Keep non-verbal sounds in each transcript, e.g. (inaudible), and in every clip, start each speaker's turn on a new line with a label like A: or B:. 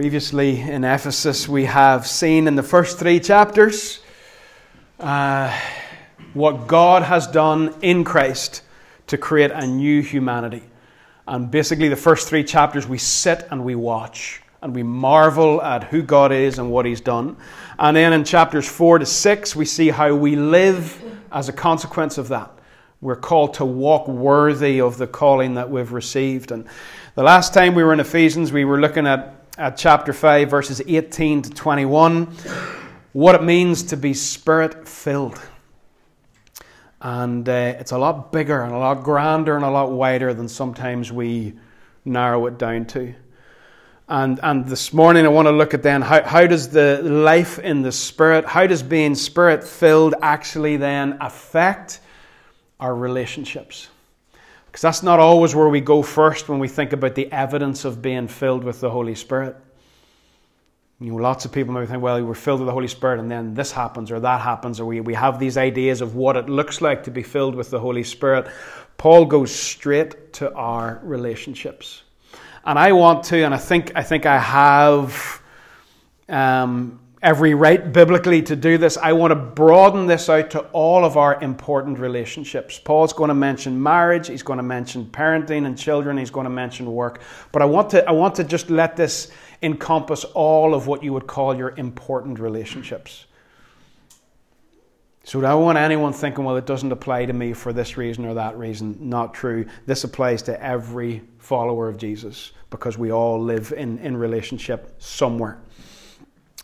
A: Previously in Ephesus, we have seen in the first three chapters uh, what God has done in Christ to create a new humanity. And basically, the first three chapters, we sit and we watch and we marvel at who God is and what He's done. And then in chapters four to six, we see how we live as a consequence of that. We're called to walk worthy of the calling that we've received. And the last time we were in Ephesians, we were looking at at chapter 5, verses 18 to 21, what it means to be spirit filled. And uh, it's a lot bigger and a lot grander and a lot wider than sometimes we narrow it down to. And, and this morning I want to look at then how, how does the life in the Spirit, how does being Spirit filled actually then affect our relationships? Because that's not always where we go first when we think about the evidence of being filled with the Holy Spirit. You know, lots of people might think, well, we're filled with the Holy Spirit and then this happens or that happens, or we, we have these ideas of what it looks like to be filled with the Holy Spirit. Paul goes straight to our relationships. And I want to, and I think I think I have um, every right biblically to do this. I want to broaden this out to all of our important relationships. Paul's going to mention marriage, he's going to mention parenting and children, he's going to mention work. But I want to I want to just let this encompass all of what you would call your important relationships. So I don't want anyone thinking, well, it doesn't apply to me for this reason or that reason. Not true. This applies to every follower of Jesus because we all live in, in relationship somewhere.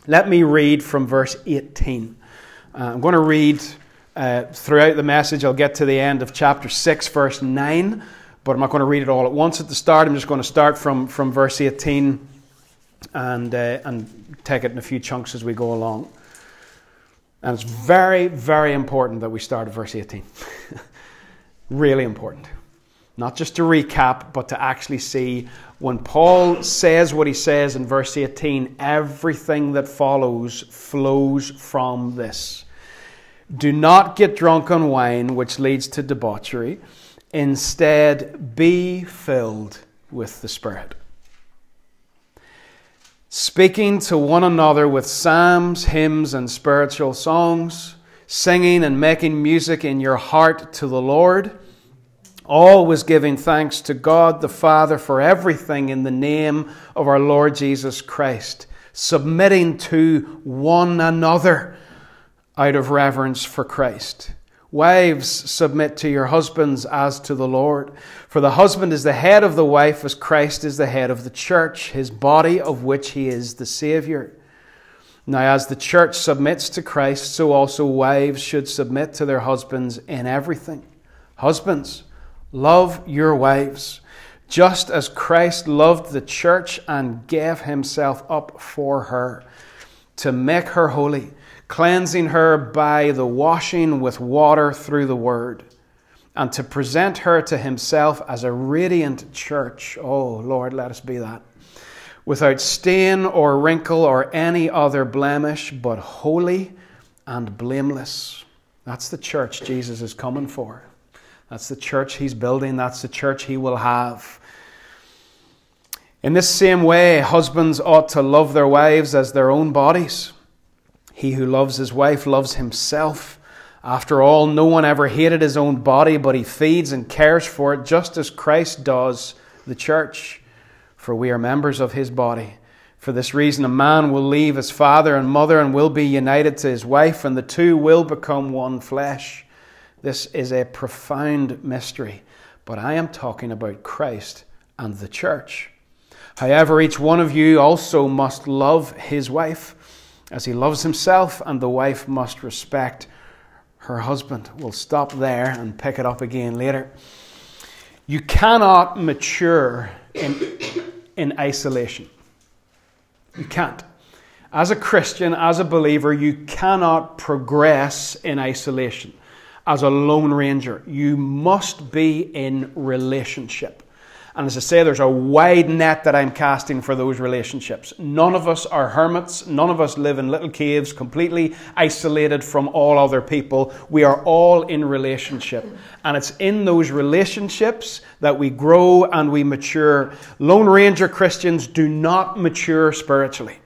A: Let me read from verse 18. Uh, I'm going to read uh, throughout the message. I'll get to the end of chapter 6, verse 9, but I'm not going to read it all at once at the start. I'm just going to start from, from verse 18 and, uh, and take it in a few chunks as we go along. And it's very, very important that we start at verse 18. (laughs) really important. Not just to recap, but to actually see when Paul says what he says in verse 18, everything that follows flows from this. Do not get drunk on wine, which leads to debauchery. Instead, be filled with the Spirit. Speaking to one another with psalms, hymns, and spiritual songs, singing and making music in your heart to the Lord always giving thanks to God the Father for everything in the name of our Lord Jesus Christ, submitting to one another out of reverence for Christ. Wives, submit to your husbands as to the Lord. For the husband is the head of the wife, as Christ is the head of the church, his body, of which he is the Saviour. Now, as the church submits to Christ, so also wives should submit to their husbands in everything. Husbands, Love your wives, just as Christ loved the church and gave himself up for her, to make her holy, cleansing her by the washing with water through the word, and to present her to himself as a radiant church. Oh, Lord, let us be that. Without stain or wrinkle or any other blemish, but holy and blameless. That's the church Jesus is coming for. That's the church he's building, that's the church he will have. In this same way, husbands ought to love their wives as their own bodies. He who loves his wife loves himself. After all, no one ever hated his own body, but he feeds and cares for it just as Christ does the church, for we are members of his body. For this reason, a man will leave his father and mother and will be united to his wife, and the two will become one flesh. This is a profound mystery, but I am talking about Christ and the church. However, each one of you also must love his wife as he loves himself, and the wife must respect her husband. We'll stop there and pick it up again later. You cannot mature in, in isolation. You can't. As a Christian, as a believer, you cannot progress in isolation as a lone ranger. You must be in relationship. And as I say, there's a wide net that I'm casting for those relationships. None of us are hermits. None of us live in little caves, completely isolated from all other people. We are all in relationship. And it's in those relationships that we grow and we mature. Lone Ranger Christians do not mature spiritually.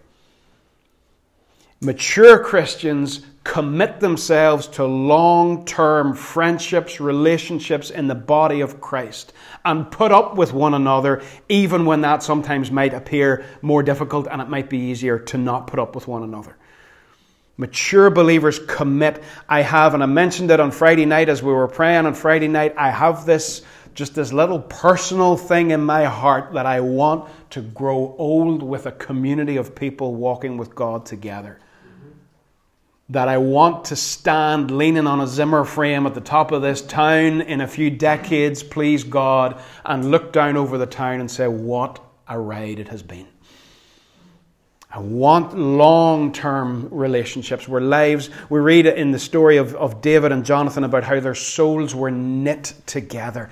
A: Mature Christians commit themselves to long term friendships, relationships in the body of Christ, and put up with one another, even when that sometimes might appear more difficult and it might be easier to not put up with one another. Mature believers commit. I have, and I mentioned it on Friday night as we were praying on Friday night, I have this just this little personal thing in my heart that I want to grow old with a community of people walking with God together that I want to stand leaning on a Zimmer frame at the top of this town in a few decades, please God, and look down over the town and say, What a ride it has been. I want long term relationships where lives, we read it in the story of, of David and Jonathan about how their souls were knit together.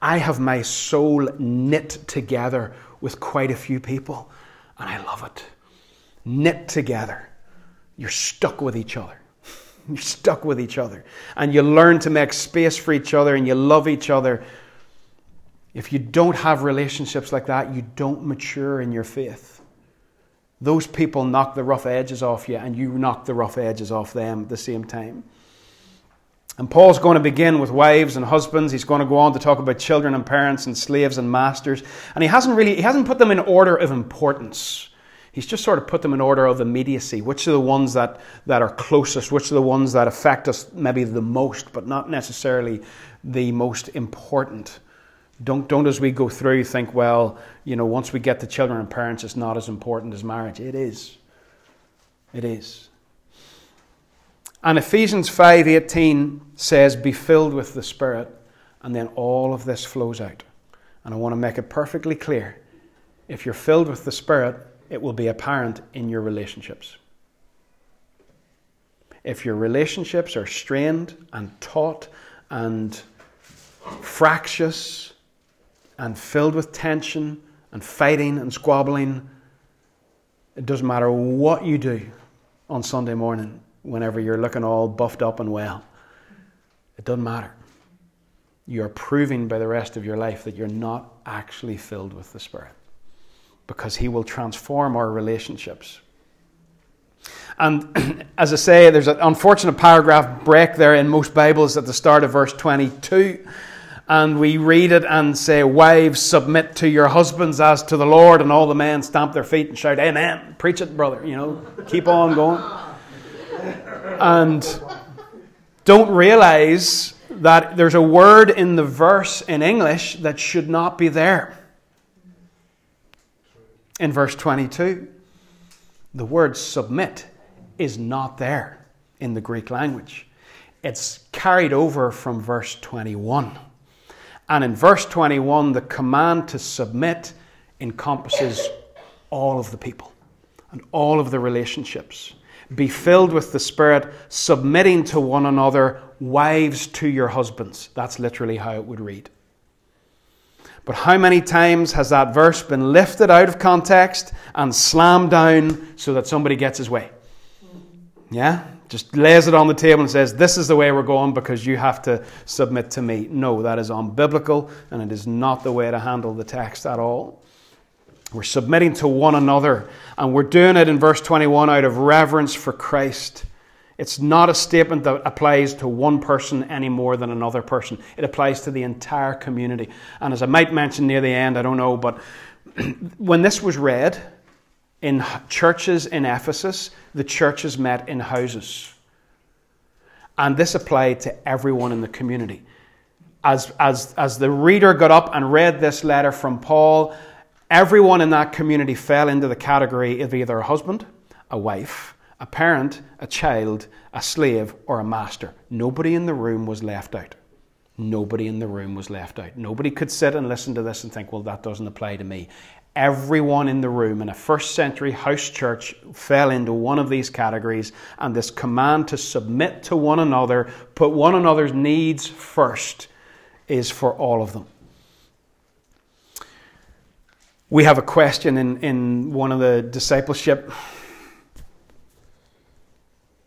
A: I have my soul knit together with quite a few people, and I love it. Knit together you're stuck with each other. You're stuck with each other. And you learn to make space for each other and you love each other. If you don't have relationships like that, you don't mature in your faith. Those people knock the rough edges off you, and you knock the rough edges off them at the same time. And Paul's going to begin with wives and husbands. He's going to go on to talk about children and parents and slaves and masters. And he hasn't really he hasn't put them in order of importance. He's just sort of put them in order of immediacy. Which are the ones that, that are closest? Which are the ones that affect us maybe the most, but not necessarily the most important? Don't, don't as we go through think, well, you know, once we get to children and parents, it's not as important as marriage. It is. It is. And Ephesians 5:18 says, "Be filled with the Spirit," and then all of this flows out. And I want to make it perfectly clear. If you're filled with the Spirit, it will be apparent in your relationships. If your relationships are strained and taut and fractious and filled with tension and fighting and squabbling, it doesn't matter what you do on Sunday morning whenever you're looking all buffed up and well. It doesn't matter. You're proving by the rest of your life that you're not actually filled with the Spirit because He will transform our relationships. And (clears throat) as I say, there's an unfortunate paragraph break there in most Bibles at the start of verse 22. And we read it and say, Wives, submit to your husbands as to the Lord. And all the men stamp their feet and shout, Amen. Preach it, brother. You know, keep on going. And don't realize that there's a word in the verse in English that should not be there in verse 22. The word submit is not there in the Greek language. It's carried over from verse 21. And in verse 21, the command to submit encompasses all of the people and all of the relationships. Be filled with the Spirit, submitting to one another, wives to your husbands. That's literally how it would read. But how many times has that verse been lifted out of context and slammed down so that somebody gets his way? Yeah? Just lays it on the table and says, This is the way we're going because you have to submit to me. No, that is unbiblical and it is not the way to handle the text at all. We're submitting to one another and we're doing it in verse 21 out of reverence for Christ. It's not a statement that applies to one person any more than another person. It applies to the entire community. And as I might mention near the end, I don't know, but (clears throat) when this was read in churches in Ephesus, the churches met in houses. And this applied to everyone in the community. As, as, as the reader got up and read this letter from Paul, everyone in that community fell into the category of either a husband, a wife, a parent, a child, a slave, or a master. Nobody in the room was left out. Nobody in the room was left out. Nobody could sit and listen to this and think, well, that doesn't apply to me. Everyone in the room in a first century house church fell into one of these categories, and this command to submit to one another, put one another's needs first, is for all of them. We have a question in, in one of the discipleship,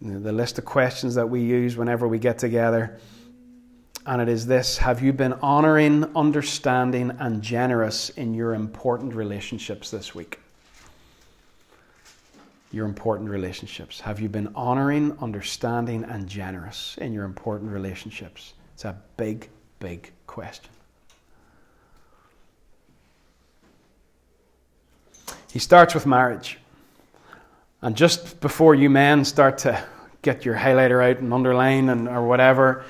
A: the list of questions that we use whenever we get together. And it is this Have you been honoring, understanding, and generous in your important relationships this week? Your important relationships. Have you been honoring, understanding, and generous in your important relationships? It's a big, big question. He starts with marriage. And just before you men start to get your highlighter out and underline and or whatever,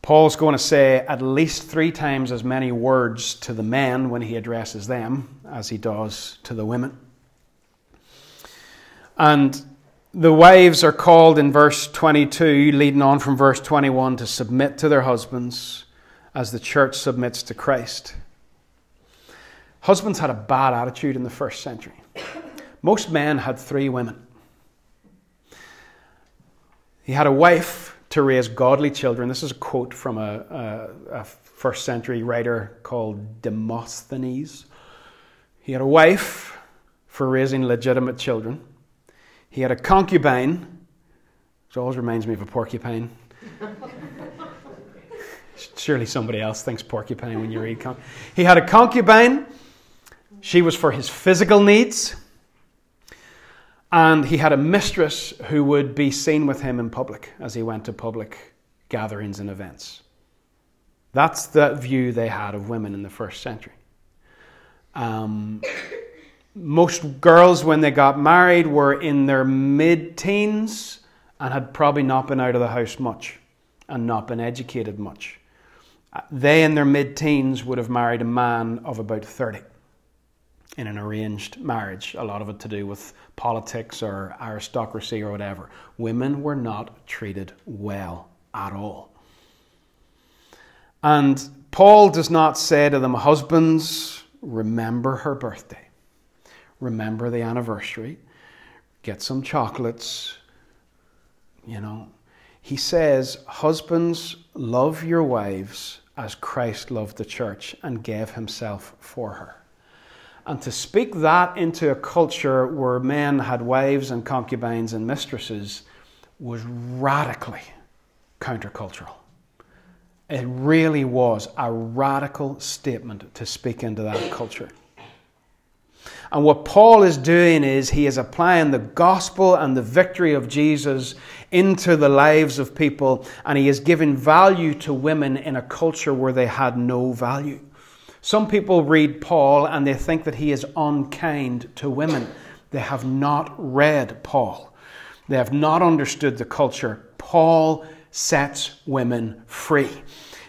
A: Paul's going to say at least three times as many words to the men when he addresses them as he does to the women. And the wives are called in verse 22, leading on from verse 21, to submit to their husbands as the church submits to Christ. Husbands had a bad attitude in the first century. Most men had three women. He had a wife to raise godly children. This is a quote from a, a, a first century writer called Demosthenes. He had a wife for raising legitimate children. He had a concubine, which always reminds me of a porcupine. (laughs) Surely somebody else thinks porcupine when you read. Con- he had a concubine she was for his physical needs. And he had a mistress who would be seen with him in public as he went to public gatherings and events. That's the view they had of women in the first century. Um, most girls, when they got married, were in their mid teens and had probably not been out of the house much and not been educated much. They, in their mid teens, would have married a man of about 30 in an arranged marriage, a lot of it to do with politics or aristocracy or whatever. Women were not treated well at all. And Paul does not say to them, Husbands, remember her birthday, remember the anniversary, get some chocolates, you know. He says, Husbands, love your wives as Christ loved the church and gave himself for her. And to speak that into a culture where men had wives and concubines and mistresses was radically countercultural. It really was a radical statement to speak into that culture. And what Paul is doing is he is applying the gospel and the victory of Jesus into the lives of people, and he is giving value to women in a culture where they had no value. Some people read Paul and they think that he is unkind to women. They have not read Paul. They have not understood the culture. Paul sets women free.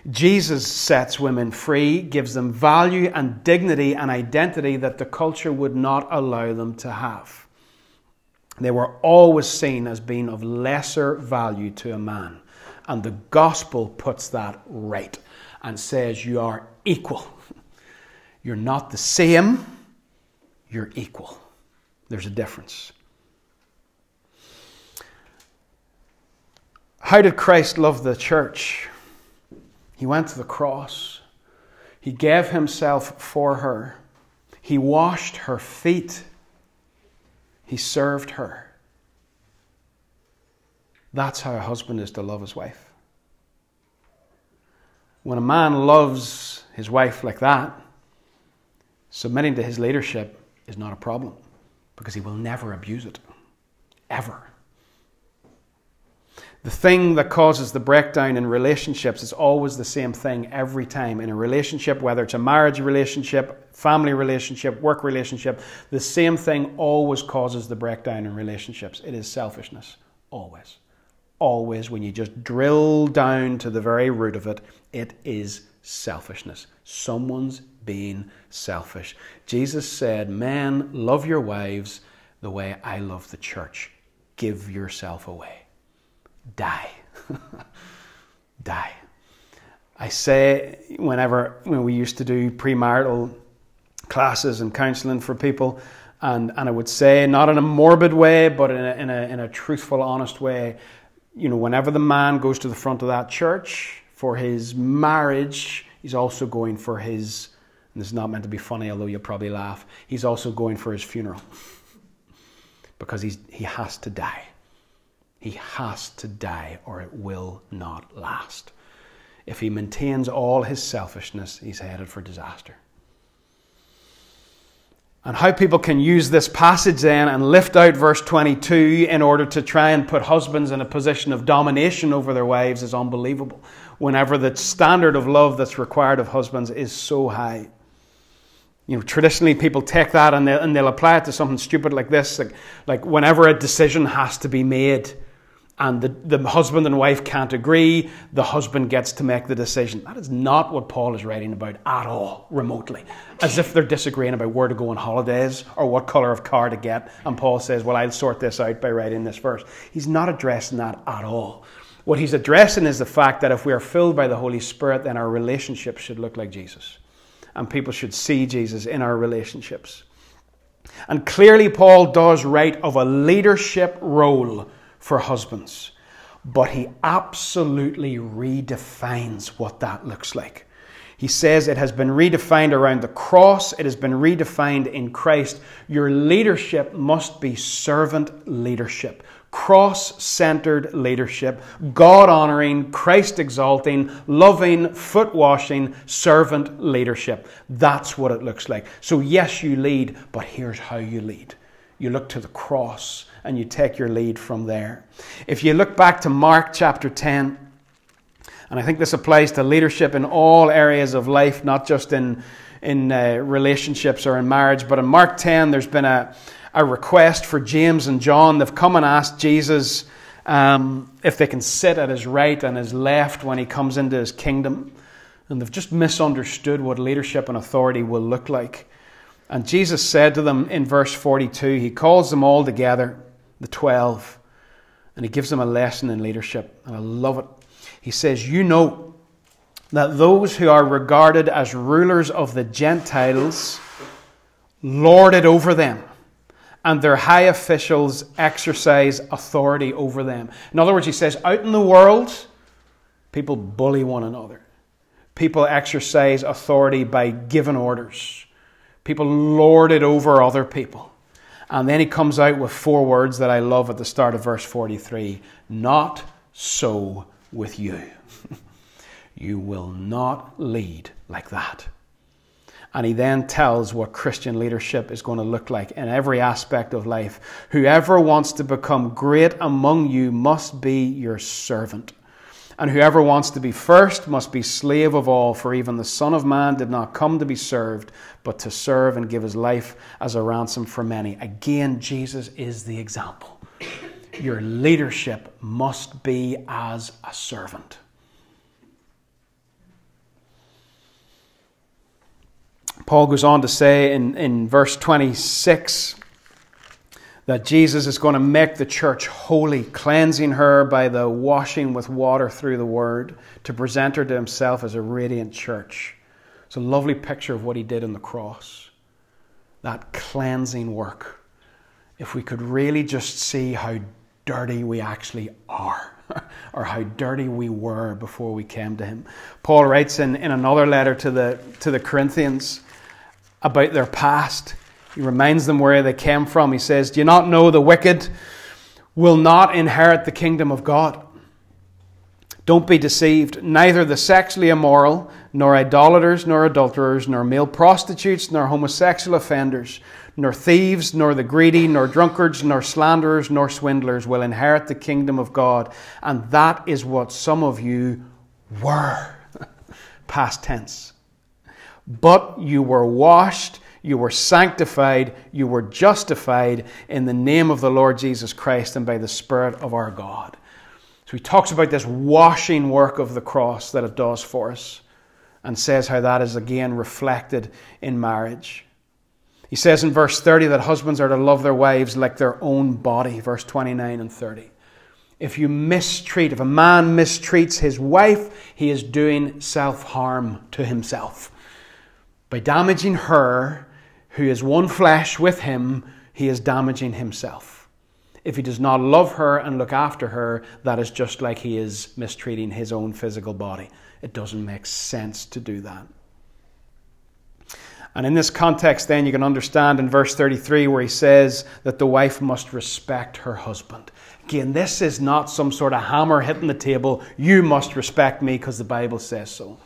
A: Jesus sets women free, gives them value and dignity and identity that the culture would not allow them to have. They were always seen as being of lesser value to a man. And the gospel puts that right and says you are equal you're not the same, you're equal. There's a difference. How did Christ love the church? He went to the cross. He gave himself for her. He washed her feet. He served her. That's how a husband is to love his wife. When a man loves his wife like that, Submitting to his leadership is not a problem because he will never abuse it. Ever. The thing that causes the breakdown in relationships is always the same thing every time. In a relationship, whether it's a marriage relationship, family relationship, work relationship, the same thing always causes the breakdown in relationships. It is selfishness. Always. Always, when you just drill down to the very root of it, it is selfishness. Someone's being selfish. Jesus said, Men, love your wives the way I love the church. Give yourself away. Die. (laughs) Die. I say, whenever when we used to do premarital classes and counseling for people, and, and I would say, not in a morbid way, but in a, in, a, in a truthful, honest way, you know, whenever the man goes to the front of that church for his marriage, he's also going for his And this is not meant to be funny, although you'll probably laugh. He's also going for his funeral because he's, he has to die. He has to die or it will not last. If he maintains all his selfishness, he's headed for disaster. And how people can use this passage then and lift out verse 22 in order to try and put husbands in a position of domination over their wives is unbelievable. Whenever the standard of love that's required of husbands is so high. You know, traditionally people take that and, they, and they'll apply it to something stupid like this. Like, like whenever a decision has to be made, and the, the husband and wife can't agree, the husband gets to make the decision. That is not what Paul is writing about at all, remotely. As if they're disagreeing about where to go on holidays or what colour of car to get, and Paul says, Well, I'll sort this out by writing this verse. He's not addressing that at all. What he's addressing is the fact that if we are filled by the Holy Spirit, then our relationship should look like Jesus. And people should see Jesus in our relationships. And clearly, Paul does write of a leadership role for husbands. But he absolutely redefines what that looks like. He says it has been redefined around the cross, it has been redefined in Christ. Your leadership must be servant leadership, cross centered leadership, God honoring, Christ exalting, loving, foot washing, servant leadership. That's what it looks like. So, yes, you lead, but here's how you lead you look to the cross and you take your lead from there. If you look back to Mark chapter 10, and I think this applies to leadership in all areas of life, not just in, in uh, relationships or in marriage, but in Mark 10, there's been a, a request for James and John. They've come and asked Jesus um, if they can sit at his right and his left when he comes into his kingdom. And they've just misunderstood what leadership and authority will look like. And Jesus said to them in verse 42, He calls them all together the 12, and he gives them a lesson in leadership. And I love it. He says, You know that those who are regarded as rulers of the Gentiles lord it over them, and their high officials exercise authority over them. In other words, he says, Out in the world, people bully one another, people exercise authority by giving orders, people lord it over other people. And then he comes out with four words that I love at the start of verse 43 Not so with you. (laughs) you will not lead like that. And he then tells what Christian leadership is going to look like in every aspect of life. Whoever wants to become great among you must be your servant. And whoever wants to be first must be slave of all, for even the Son of Man did not come to be served, but to serve and give his life as a ransom for many. Again, Jesus is the example. Your leadership must be as a servant. Paul goes on to say in, in verse 26 that Jesus is going to make the church holy, cleansing her by the washing with water through the word to present her to himself as a radiant church. It's a lovely picture of what he did on the cross. That cleansing work. If we could really just see how dirty we actually are. (laughs) or how dirty we were before we came to him. Paul writes in, in another letter to the, to the Corinthians about their past. He reminds them where they came from. He says, Do you not know the wicked will not inherit the kingdom of God? Don't be deceived. Neither the sexually immoral, nor idolaters, nor adulterers, nor male prostitutes, nor homosexual offenders, nor thieves, nor the greedy, nor drunkards, nor slanderers, nor swindlers will inherit the kingdom of God. And that is what some of you were. (laughs) Past tense. But you were washed you were sanctified, you were justified in the name of the Lord Jesus Christ and by the Spirit of our God. So he talks about this washing work of the cross that it does for us and says how that is again reflected in marriage. He says in verse 30 that husbands are to love their wives like their own body, verse 29 and 30. If you mistreat, if a man mistreats his wife, he is doing self harm to himself. By damaging her, who is one flesh with him, he is damaging himself. If he does not love her and look after her, that is just like he is mistreating his own physical body. It doesn't make sense to do that. And in this context, then, you can understand in verse 33 where he says that the wife must respect her husband. Again, this is not some sort of hammer hitting the table. You must respect me because the Bible says so.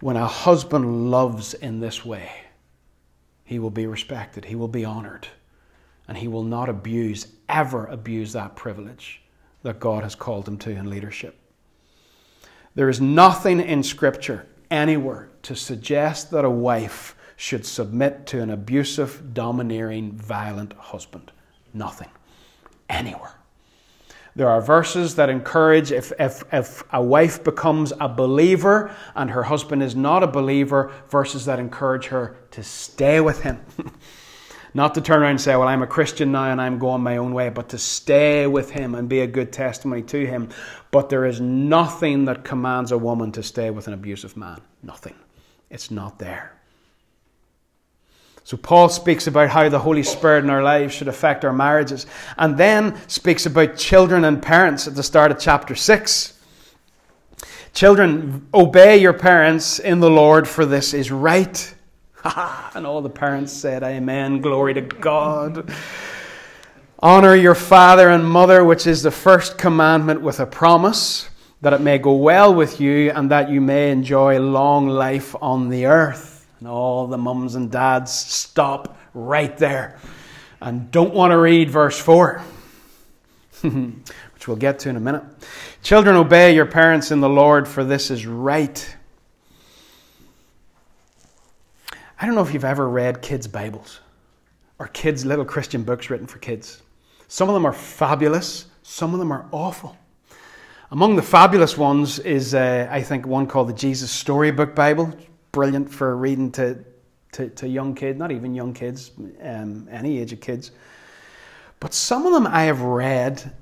A: When a husband loves in this way, he will be respected, he will be honored, and he will not abuse, ever abuse that privilege that God has called him to in leadership. There is nothing in Scripture anywhere to suggest that a wife should submit to an abusive, domineering, violent husband. Nothing. Anywhere. There are verses that encourage if, if, if a wife becomes a believer and her husband is not a believer, verses that encourage her to stay with him. (laughs) not to turn around and say, Well, I'm a Christian now and I'm going my own way, but to stay with him and be a good testimony to him. But there is nothing that commands a woman to stay with an abusive man. Nothing. It's not there. So Paul speaks about how the Holy Spirit in our lives should affect our marriages, and then speaks about children and parents at the start of chapter 6. Children, obey your parents in the Lord, for this is right. (laughs) and all the parents said, Amen. Glory to God. Honor your father and mother, which is the first commandment with a promise, that it may go well with you and that you may enjoy long life on the earth. And all the mums and dads stop right there and don't want to read verse 4, (laughs) which we'll get to in a minute. Children, obey your parents in the Lord, for this is right. I don't know if you've ever read kids' Bibles or kids' little Christian books written for kids. Some of them are fabulous, some of them are awful. Among the fabulous ones is, uh, I think, one called the Jesus Storybook Bible, brilliant for reading to, to, to young kids, not even young kids, um, any age of kids. But some of them I have read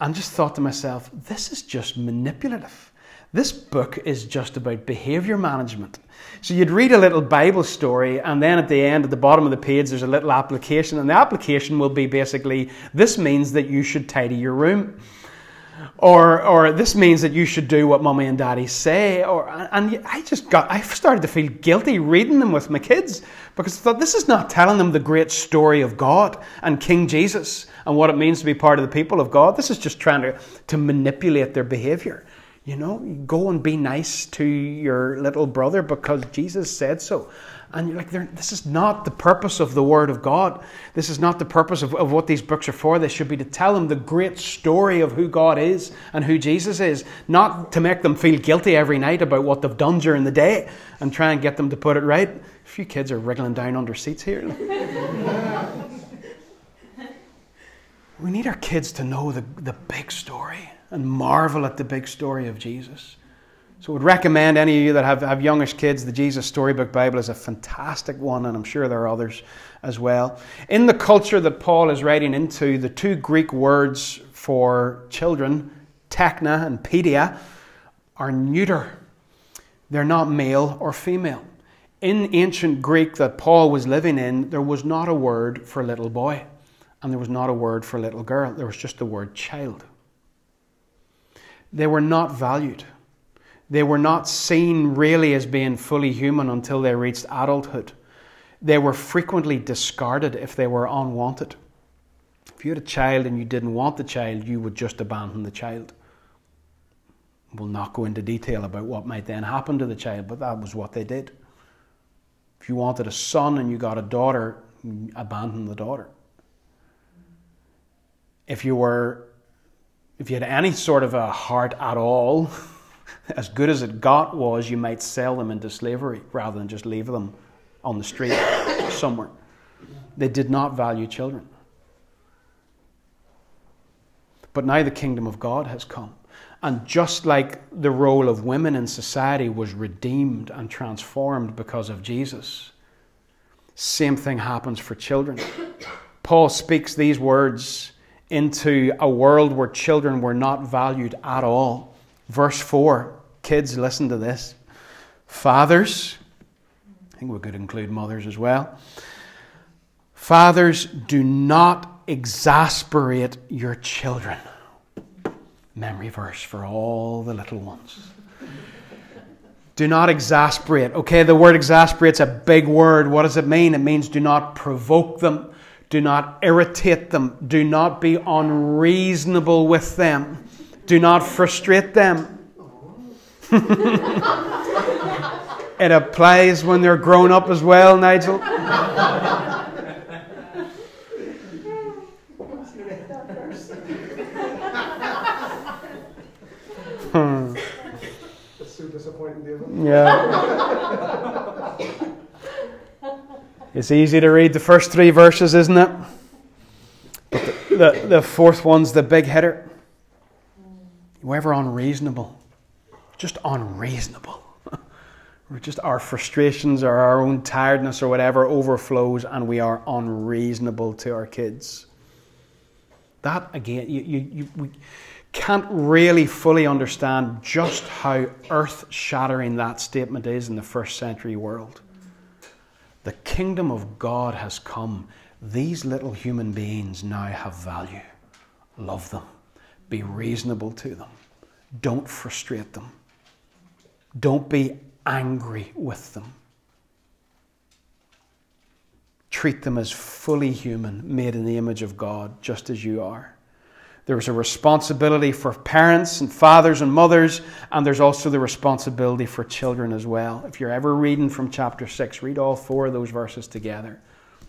A: and just thought to myself, this is just manipulative. This book is just about behavior management. So you'd read a little Bible story, and then at the end, at the bottom of the page, there's a little application, and the application will be basically this means that you should tidy your room or or this means that you should do what mommy and daddy say or and I just got I started to feel guilty reading them with my kids because I thought this is not telling them the great story of God and King Jesus and what it means to be part of the people of God. This is just trying to to manipulate their behavior. You know go and be nice to your little brother because Jesus said so and you're like, this is not the purpose of the Word of God. This is not the purpose of, of what these books are for. They should be to tell them the great story of who God is and who Jesus is, not to make them feel guilty every night about what they've done during the day and try and get them to put it right. A few kids are wriggling down under seats here. (laughs) we need our kids to know the, the big story and marvel at the big story of Jesus. So I would recommend any of you that have, have youngish kids, the Jesus Storybook Bible is a fantastic one, and I'm sure there are others as well. In the culture that Paul is writing into, the two Greek words for children, tekna and paidia, are neuter. They're not male or female. In ancient Greek that Paul was living in, there was not a word for little boy, and there was not a word for little girl. There was just the word child. They were not valued. They were not seen really as being fully human until they reached adulthood. They were frequently discarded if they were unwanted. If you had a child and you didn't want the child, you would just abandon the child. We'll not go into detail about what might then happen to the child, but that was what they did. If you wanted a son and you got a daughter, abandon the daughter. If you were if you had any sort of a heart at all, (laughs) as good as it got was you might sell them into slavery rather than just leave them on the street (coughs) somewhere. They did not value children. But now the kingdom of God has come. And just like the role of women in society was redeemed and transformed because of Jesus, same thing happens for children. (coughs) Paul speaks these words into a world where children were not valued at all. Verse 4 Kids, listen to this. Fathers, I think we could include mothers as well. Fathers, do not exasperate your children. Memory verse for all the little ones. Do not exasperate. Okay, the word exasperate's a big word. What does it mean? It means do not provoke them, do not irritate them, do not be unreasonable with them, do not frustrate them. (laughs) it applies when they're grown up as well, Nigel. hmm disappointing, David. Yeah. it's easy to read the first three verses, isn't it? But the, the, the fourth one's the big hitter. Whoever unreasonable, just unreasonable. (laughs) Just our frustrations or our own tiredness or whatever overflows, and we are unreasonable to our kids. That again, you, you, you we, can't really fully understand just how earth shattering that statement is in the first century world. The kingdom of God has come. These little human beings now have value. Love them. Be reasonable to them. Don't frustrate them. Don't be angry with them. Treat them as fully human, made in the image of God, just as you are. There's a responsibility for parents and fathers and mothers, and there's also the responsibility for children as well. If you're ever reading from chapter 6, read all four of those verses together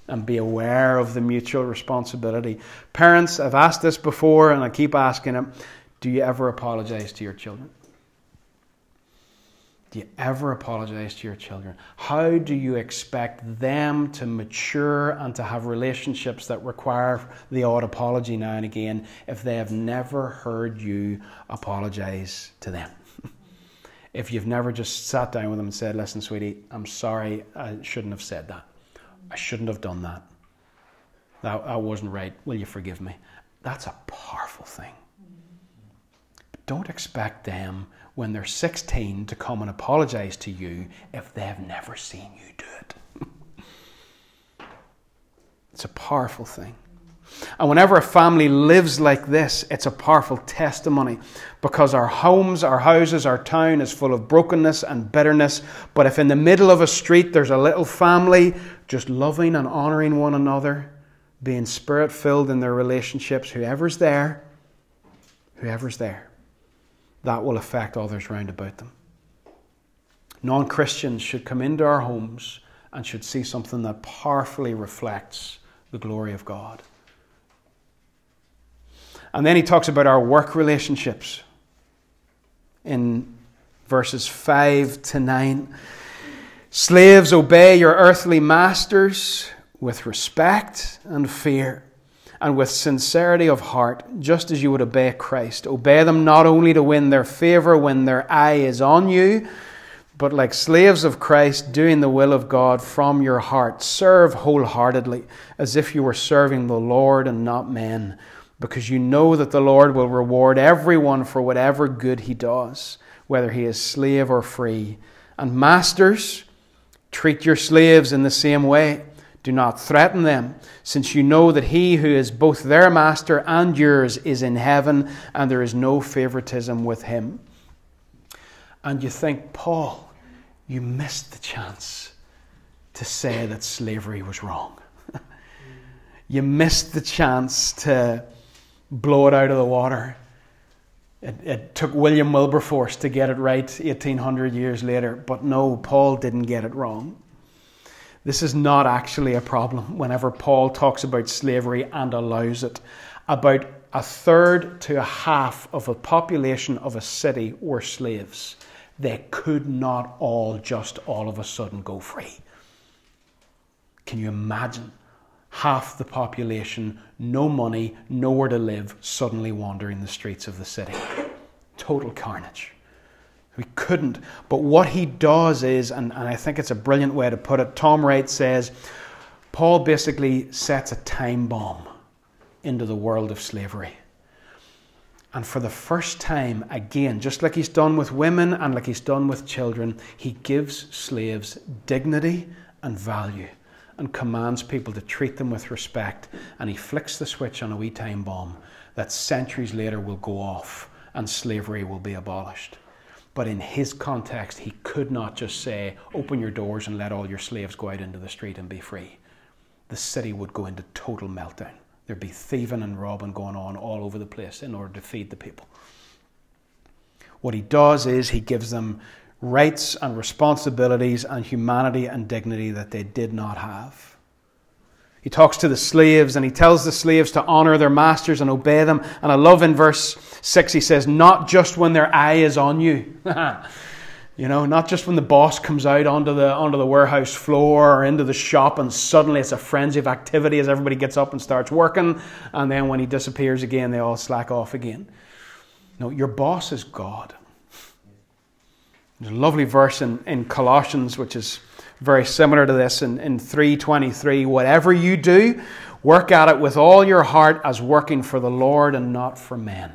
A: and be aware of the mutual responsibility. Parents, I've asked this before and I keep asking them do you ever apologize to your children? Do you ever apologize to your children? How do you expect them to mature and to have relationships that require the odd apology now and again if they have never heard you apologize to them? (laughs) if you've never just sat down with them and said, Listen, sweetie, I'm sorry, I shouldn't have said that. I shouldn't have done that. That, that wasn't right. Will you forgive me? That's a powerful thing. But don't expect them when they're 16 to come and apologize to you if they've never seen you do it. (laughs) it's a powerful thing. And whenever a family lives like this, it's a powerful testimony because our homes, our houses, our town is full of brokenness and bitterness. But if in the middle of a street there's a little family just loving and honoring one another, being spirit filled in their relationships, whoever's there, whoever's there, that will affect others round about them. Non Christians should come into our homes and should see something that powerfully reflects the glory of God. And then he talks about our work relationships in verses 5 to 9. Slaves, obey your earthly masters with respect and fear and with sincerity of heart, just as you would obey Christ. Obey them not only to win their favor when their eye is on you, but like slaves of Christ, doing the will of God from your heart. Serve wholeheartedly, as if you were serving the Lord and not men, because you know that the Lord will reward everyone for whatever good he does, whether he is slave or free. And masters, treat your slaves in the same way. Do not threaten them, since you know that he who is both their master and yours is in heaven, and there is no favoritism with him. And you think, Paul, you missed the chance to say that slavery was wrong. (laughs) you missed the chance to blow it out of the water. It, it, took William Wilberforce to get it right 1800 years later, but no, Paul didn't get it wrong. This is not actually a problem whenever Paul talks about slavery and allows it. About a third to a half of the population of a city were slaves. They could not all just all of a sudden go free. Can you imagine half the population, no money, nowhere to live, suddenly wandering the streets of the city? Total carnage. We couldn't. But what he does is, and, and I think it's a brilliant way to put it, Tom Wright says, Paul basically sets a time bomb into the world of slavery. And for the first time, again, just like he's done with women and like he's done with children, he gives slaves dignity and value and commands people to treat them with respect. And he flicks the switch on a wee time bomb that centuries later will go off and slavery will be abolished. But in his context, he could not just say, Open your doors and let all your slaves go out into the street and be free. The city would go into total meltdown. There'd be thieving and robbing going on all over the place in order to feed the people. What he does is he gives them rights and responsibilities and humanity and dignity that they did not have. He talks to the slaves and he tells the slaves to honor their masters and obey them. And I love in verse 6, he says, Not just when their eye is on you. (laughs) you know, not just when the boss comes out onto the, onto the warehouse floor or into the shop and suddenly it's a frenzy of activity as everybody gets up and starts working. And then when he disappears again, they all slack off again. No, your boss is God. There's a lovely verse in, in Colossians, which is very similar to this in, in 323 whatever you do work at it with all your heart as working for the lord and not for men.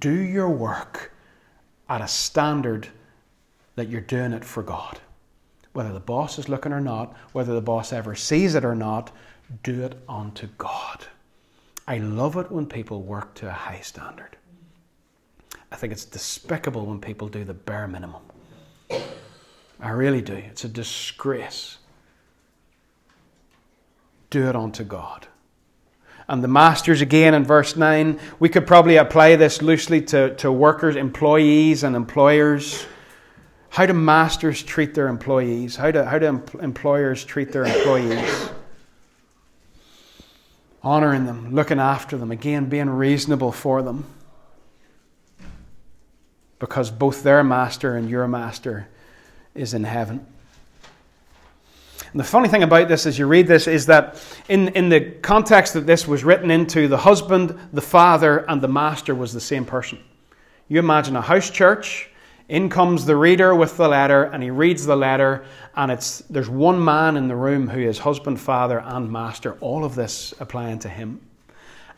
A: Do your work at a standard that you're doing it for god. Whether the boss is looking or not whether the boss ever sees it or not do it unto god. I love it when people work to a high standard. I think it's despicable when people do the bare minimum I really do. It's a disgrace. Do it unto God. And the masters, again in verse 9, we could probably apply this loosely to, to workers, employees, and employers. How do masters treat their employees? How do, how do employers treat their employees? Honoring them, looking after them, again, being reasonable for them. Because both their master and your master is in heaven. And the funny thing about this as you read this is that in, in the context that this was written into, the husband, the father, and the master was the same person. You imagine a house church, in comes the reader with the letter, and he reads the letter, and it's there's one man in the room who is husband, father, and master, all of this applying to him.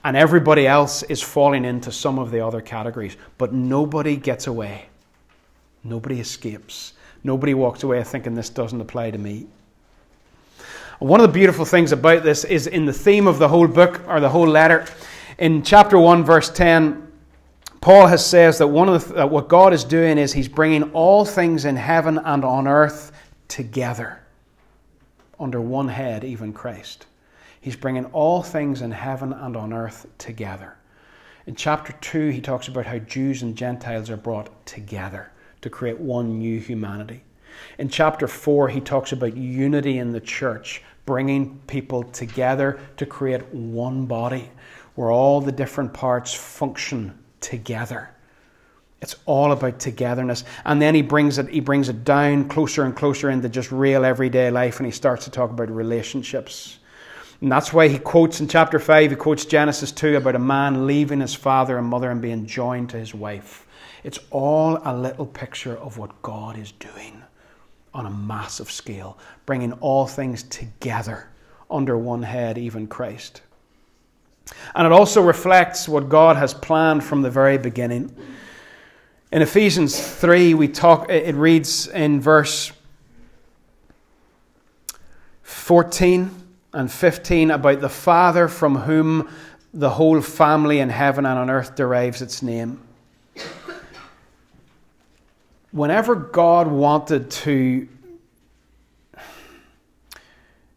A: And everybody else is falling into some of the other categories, but nobody gets away. Nobody escapes. Nobody walks away thinking this doesn't apply to me. One of the beautiful things about this is in the theme of the whole book or the whole letter. In chapter 1, verse 10, Paul has says that one of the, what God is doing is he's bringing all things in heaven and on earth together under one head, even Christ. He's bringing all things in heaven and on earth together. In chapter 2, he talks about how Jews and Gentiles are brought together to create one new humanity. In chapter 4, he talks about unity in the church, bringing people together to create one body where all the different parts function together. It's all about togetherness. And then he brings it, he brings it down closer and closer into just real everyday life and he starts to talk about relationships. And that's why he quotes in chapter 5, he quotes Genesis 2 about a man leaving his father and mother and being joined to his wife. It's all a little picture of what God is doing on a massive scale, bringing all things together under one head, even Christ. And it also reflects what God has planned from the very beginning. In Ephesians 3, we talk, it reads in verse 14 and 15 about the Father from whom the whole family in heaven and on earth derives its name whenever God wanted to,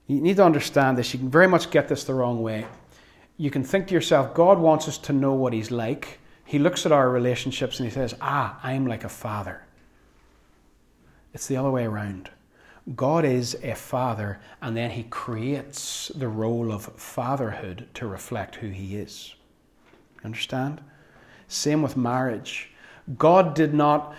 A: you need to understand this. You can very much get this the wrong way. You can think to yourself, God wants us to know what He's like. He looks at our relationships and He says, Ah, I'm like a father. It's the other way around. God is a father, and then He creates the role of fatherhood to reflect who He is. Understand? Same with marriage. God did not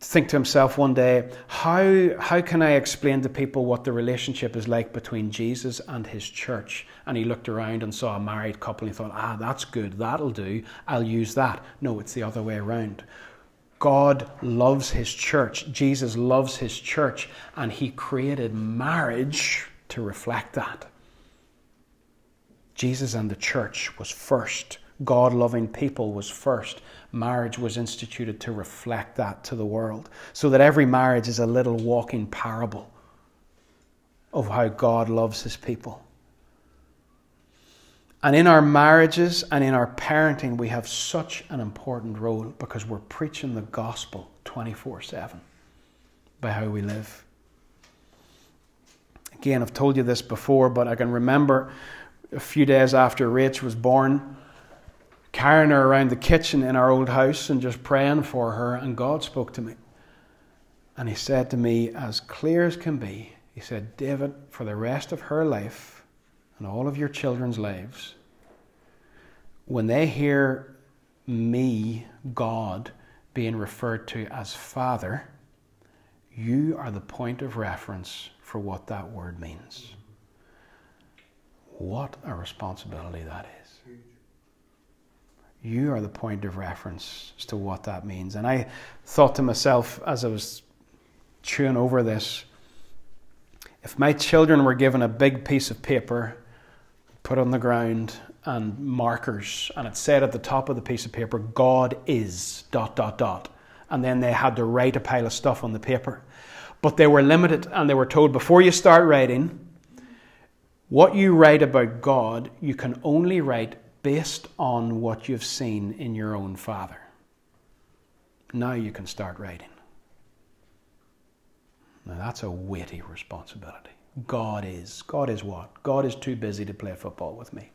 A: think to himself one day, how, how can I explain to people what the relationship is like between Jesus and his church? And he looked around and saw a married couple and he thought, ah, that's good, that'll do, I'll use that. No, it's the other way around. God loves his church, Jesus loves his church, and he created marriage to reflect that. Jesus and the church was first. God loving people was first marriage was instituted to reflect that to the world. So that every marriage is a little walking parable of how God loves his people. And in our marriages and in our parenting, we have such an important role because we're preaching the gospel 24 7 by how we live. Again, I've told you this before, but I can remember a few days after Rach was born, carrying her around the kitchen in our old house and just praying for her, and God spoke to me. And He said to me, as clear as can be, He said, David, for the rest of her life and all of your children's lives, when they hear me, God, being referred to as Father, you are the point of reference for what that word means. What a responsibility that is. You are the point of reference as to what that means. And I thought to myself as I was chewing over this if my children were given a big piece of paper, put on the ground, and markers, and it said at the top of the piece of paper, God is dot dot dot. And then they had to write a pile of stuff on the paper. But they were limited and they were told before you start writing, what you write about God, you can only write based on what you've seen in your own Father. Now you can start writing. Now that's a weighty responsibility. God is. God is what? God is too busy to play football with me.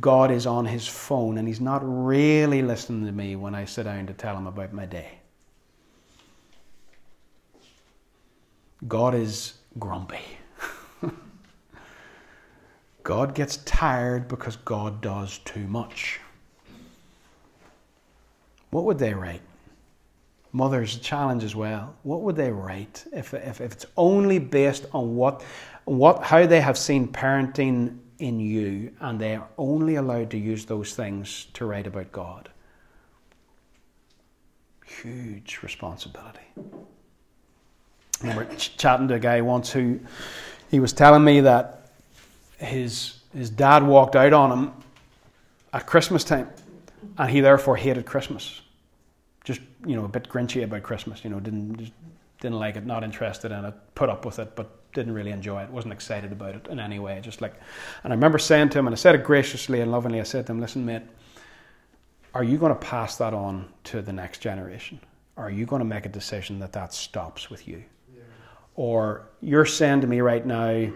A: God is on his phone and he's not really listening to me when I sit down to tell him about my day. God is grumpy. God gets tired because God does too much. What would they write? Mother's challenge as well. What would they write if, if, if it's only based on what, what, how they have seen parenting in you and they are only allowed to use those things to write about God? Huge responsibility. I remember ch- chatting to a guy once who he was telling me that his his dad walked out on him at Christmas time, and he therefore hated Christmas. Just you know, a bit grinchy about Christmas. You know, didn't didn't like it, not interested in it, put up with it, but didn't really enjoy it. wasn't excited about it in any way. Just like, and I remember saying to him, and I said it graciously and lovingly. I said to him, "Listen, mate, are you going to pass that on to the next generation? Or are you going to make a decision that that stops with you?" Or you're saying to me right now,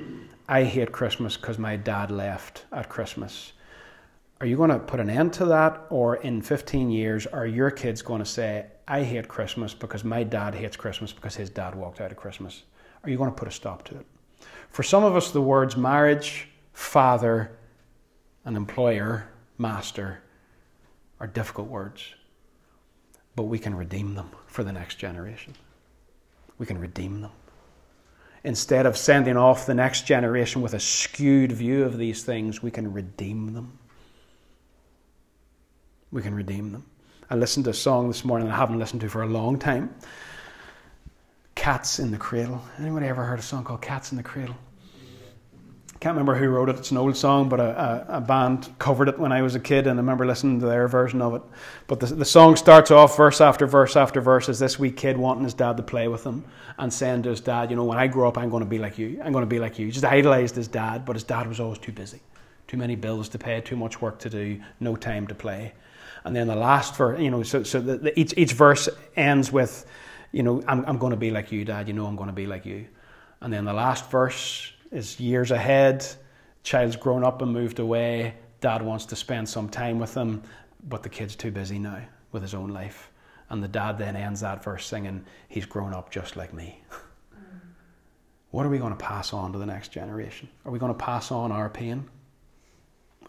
A: I hate Christmas because my dad left at Christmas. Are you going to put an end to that? Or in 15 years, are your kids going to say, I hate Christmas because my dad hates Christmas because his dad walked out of Christmas? Are you going to put a stop to it? For some of us, the words marriage, father, and employer, master, are difficult words, but we can redeem them for the next generation. We can redeem them instead of sending off the next generation with a skewed view of these things, we can redeem them. We can redeem them. I listened to a song this morning I haven't listened to for a long time. Cats in the Cradle. Anybody ever heard a song called Cats in the Cradle? Can't remember who wrote it. It's an old song, but a, a, a, band covered it when I was a kid, and I remember listening to their version of it. But the, the song starts off verse after verse after verse as this wee kid wanting his dad to play with him and saying to his dad, You know, when I grow up, I'm going to be like you. I'm going to be like you. He just idolized his dad, but his dad was always too busy. Too many bills to pay, too much work to do, no time to play. And then the last verse, you know, so, so the, the, each, each verse ends with, You know, I'm, I'm going to be like you, dad. You know, I'm going to be like you. And then the last verse is years ahead. Child's grown up and moved away. Dad wants to spend some time with them, but the kid's too busy now with his own life. And the dad then ends that verse singing, He's grown up just like me. (laughs) what are we going to pass on to the next generation? Are we going to pass on our pain,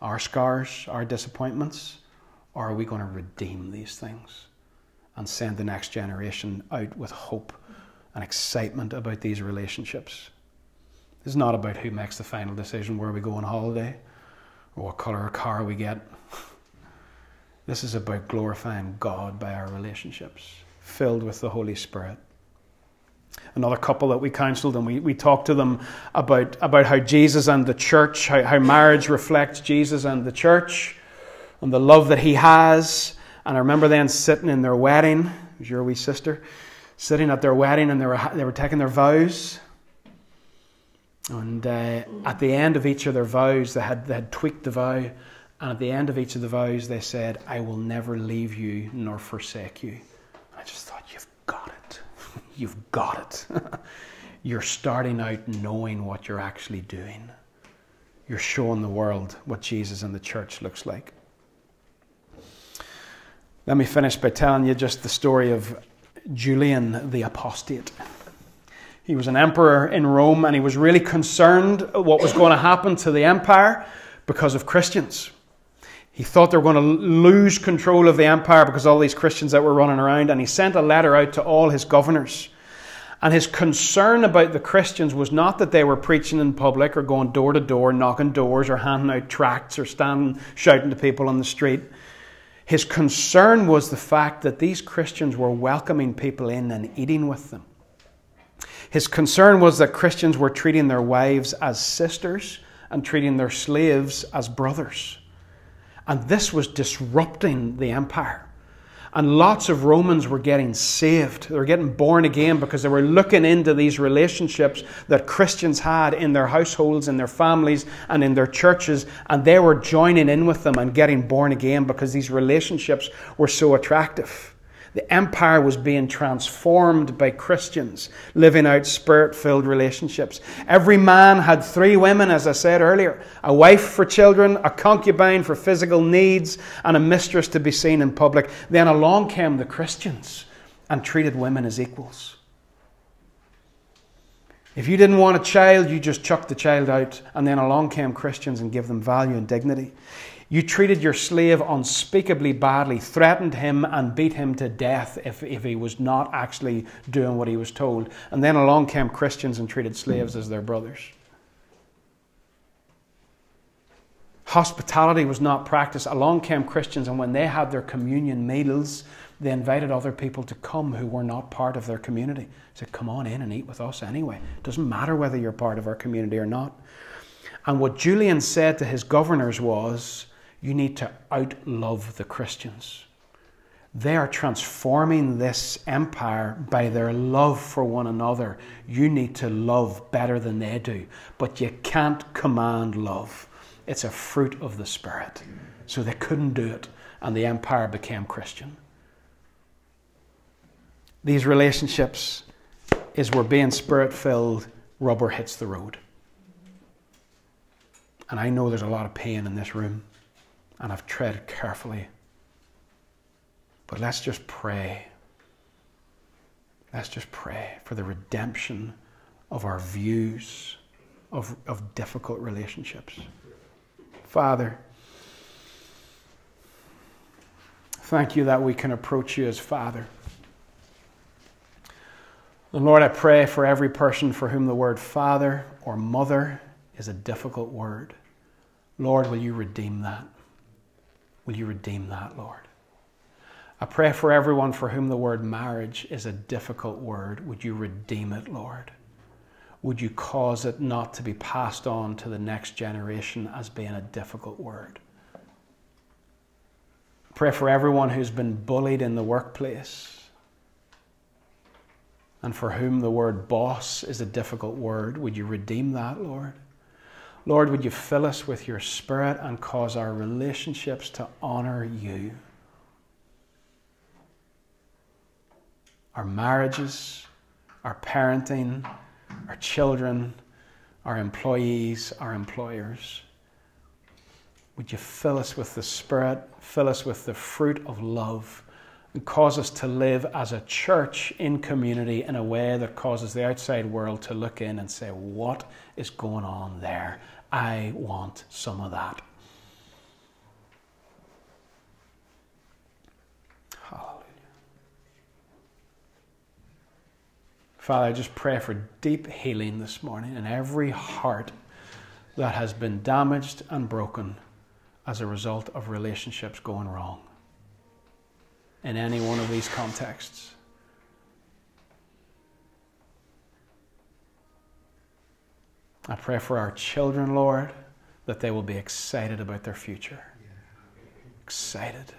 A: our scars, our disappointments? Or are we going to redeem these things and send the next generation out with hope and excitement about these relationships? Is not about who makes the final decision where we go on holiday or what colour car we get. (laughs) This is about glorifying God by our relationships, filled with the Holy Spirit. Another couple that we counseled and we, we talked to them about, about how Jesus and the church, how, how marriage reflects Jesus and the church, and the love that he has. And I remember then sitting in their wedding, it was your wee sister, sitting at their wedding and they were, they were taking their vows. And uh, at the end of each of their vows, they had, they had tweaked the vow And at the end of each of the vows, they said, I will never leave you nor forsake you. I just thought, you've got it. (laughs) you've got it. (laughs) you're starting out knowing what you're actually doing. You're showing the world what Jesus and the church looks like. Let me finish by telling you just the story of Julian the Apostate. He was an emperor in Rome and he was really concerned what was going to happen to the empire because of Christians. He thought they were going to lose control of the empire because all these Christians that were running around, and he sent a letter out to all his governors. And his concern about the Christians was not that they were preaching in public or going door to door, knocking doors, or handing out tracts or standing shouting to people on the street. His concern was the fact that these Christians were welcoming people in and eating with them. His concern was that Christians were treating their wives as sisters and treating their slaves as brothers. And this was disrupting the empire. And lots of Romans were getting saved. They were getting born again because they were looking into these relationships that Christians had in their households, in their families, and in their churches. And they were joining in with them and getting born again because these relationships were so attractive. The empire was being transformed by Christians living out spirit filled relationships. Every man had three women, as I said earlier a wife for children, a concubine for physical needs, and a mistress to be seen in public. Then along came the Christians and treated women as equals. If you didn't want a child, you just chucked the child out, and then along came Christians and gave them value and dignity. You treated your slave unspeakably badly, threatened him, and beat him to death if, if he was not actually doing what he was told. And then along came Christians and treated slaves as their brothers. Hospitality was not practiced. Along came Christians, and when they had their communion meals, they invited other people to come who were not part of their community. Said, Come on in and eat with us anyway. It doesn't matter whether you're part of our community or not. And what Julian said to his governors was, you need to outlove the Christians. They are transforming this empire by their love for one another. You need to love better than they do, but you can't command love. It's a fruit of the Spirit. So they couldn't do it, and the empire became Christian. These relationships is where being spirit filled, rubber hits the road. And I know there's a lot of pain in this room and I've treaded carefully. But let's just pray. Let's just pray for the redemption of our views of, of difficult relationships. Father, thank you that we can approach you as Father. And Lord, I pray for every person for whom the word father or mother is a difficult word. Lord, will you redeem that? Will you redeem that, Lord? I pray for everyone for whom the word marriage is a difficult word. Would you redeem it, Lord? Would you cause it not to be passed on to the next generation as being a difficult word? Pray for everyone who's been bullied in the workplace and for whom the word boss is a difficult word. Would you redeem that, Lord? Lord, would you fill us with your Spirit and cause our relationships to honor you? Our marriages, our parenting, our children, our employees, our employers. Would you fill us with the Spirit, fill us with the fruit of love, and cause us to live as a church in community in a way that causes the outside world to look in and say, What is going on there? I want some of that. Hallelujah. Father, I just pray for deep healing this morning in every heart that has been damaged and broken as a result of relationships going wrong in any one of these contexts. I pray for our children, Lord, that they will be excited about their future. Excited.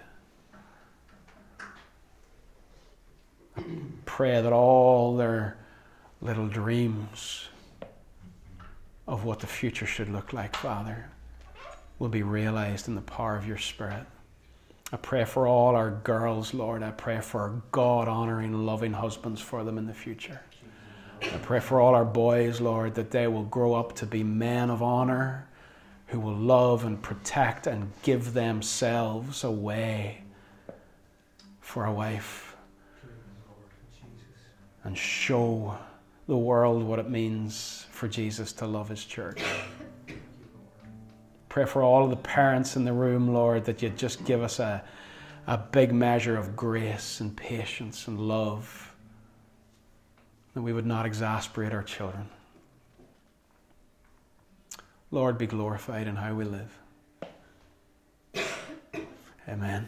A: (clears throat) Pray that all their little dreams of what the future should look like, Father, will be realized in the power of your Spirit. I pray for all our girls, Lord. I pray for God honoring, loving husbands for them in the future. I pray for all our boys, Lord, that they will grow up to be men of honor who will love and protect and give themselves away for a wife and show the world what it means for Jesus to love his church. Pray for all of the parents in the room, Lord, that you'd just give us a, a big measure of grace and patience and love, that we would not exasperate our children. Lord, be glorified in how we live. Amen.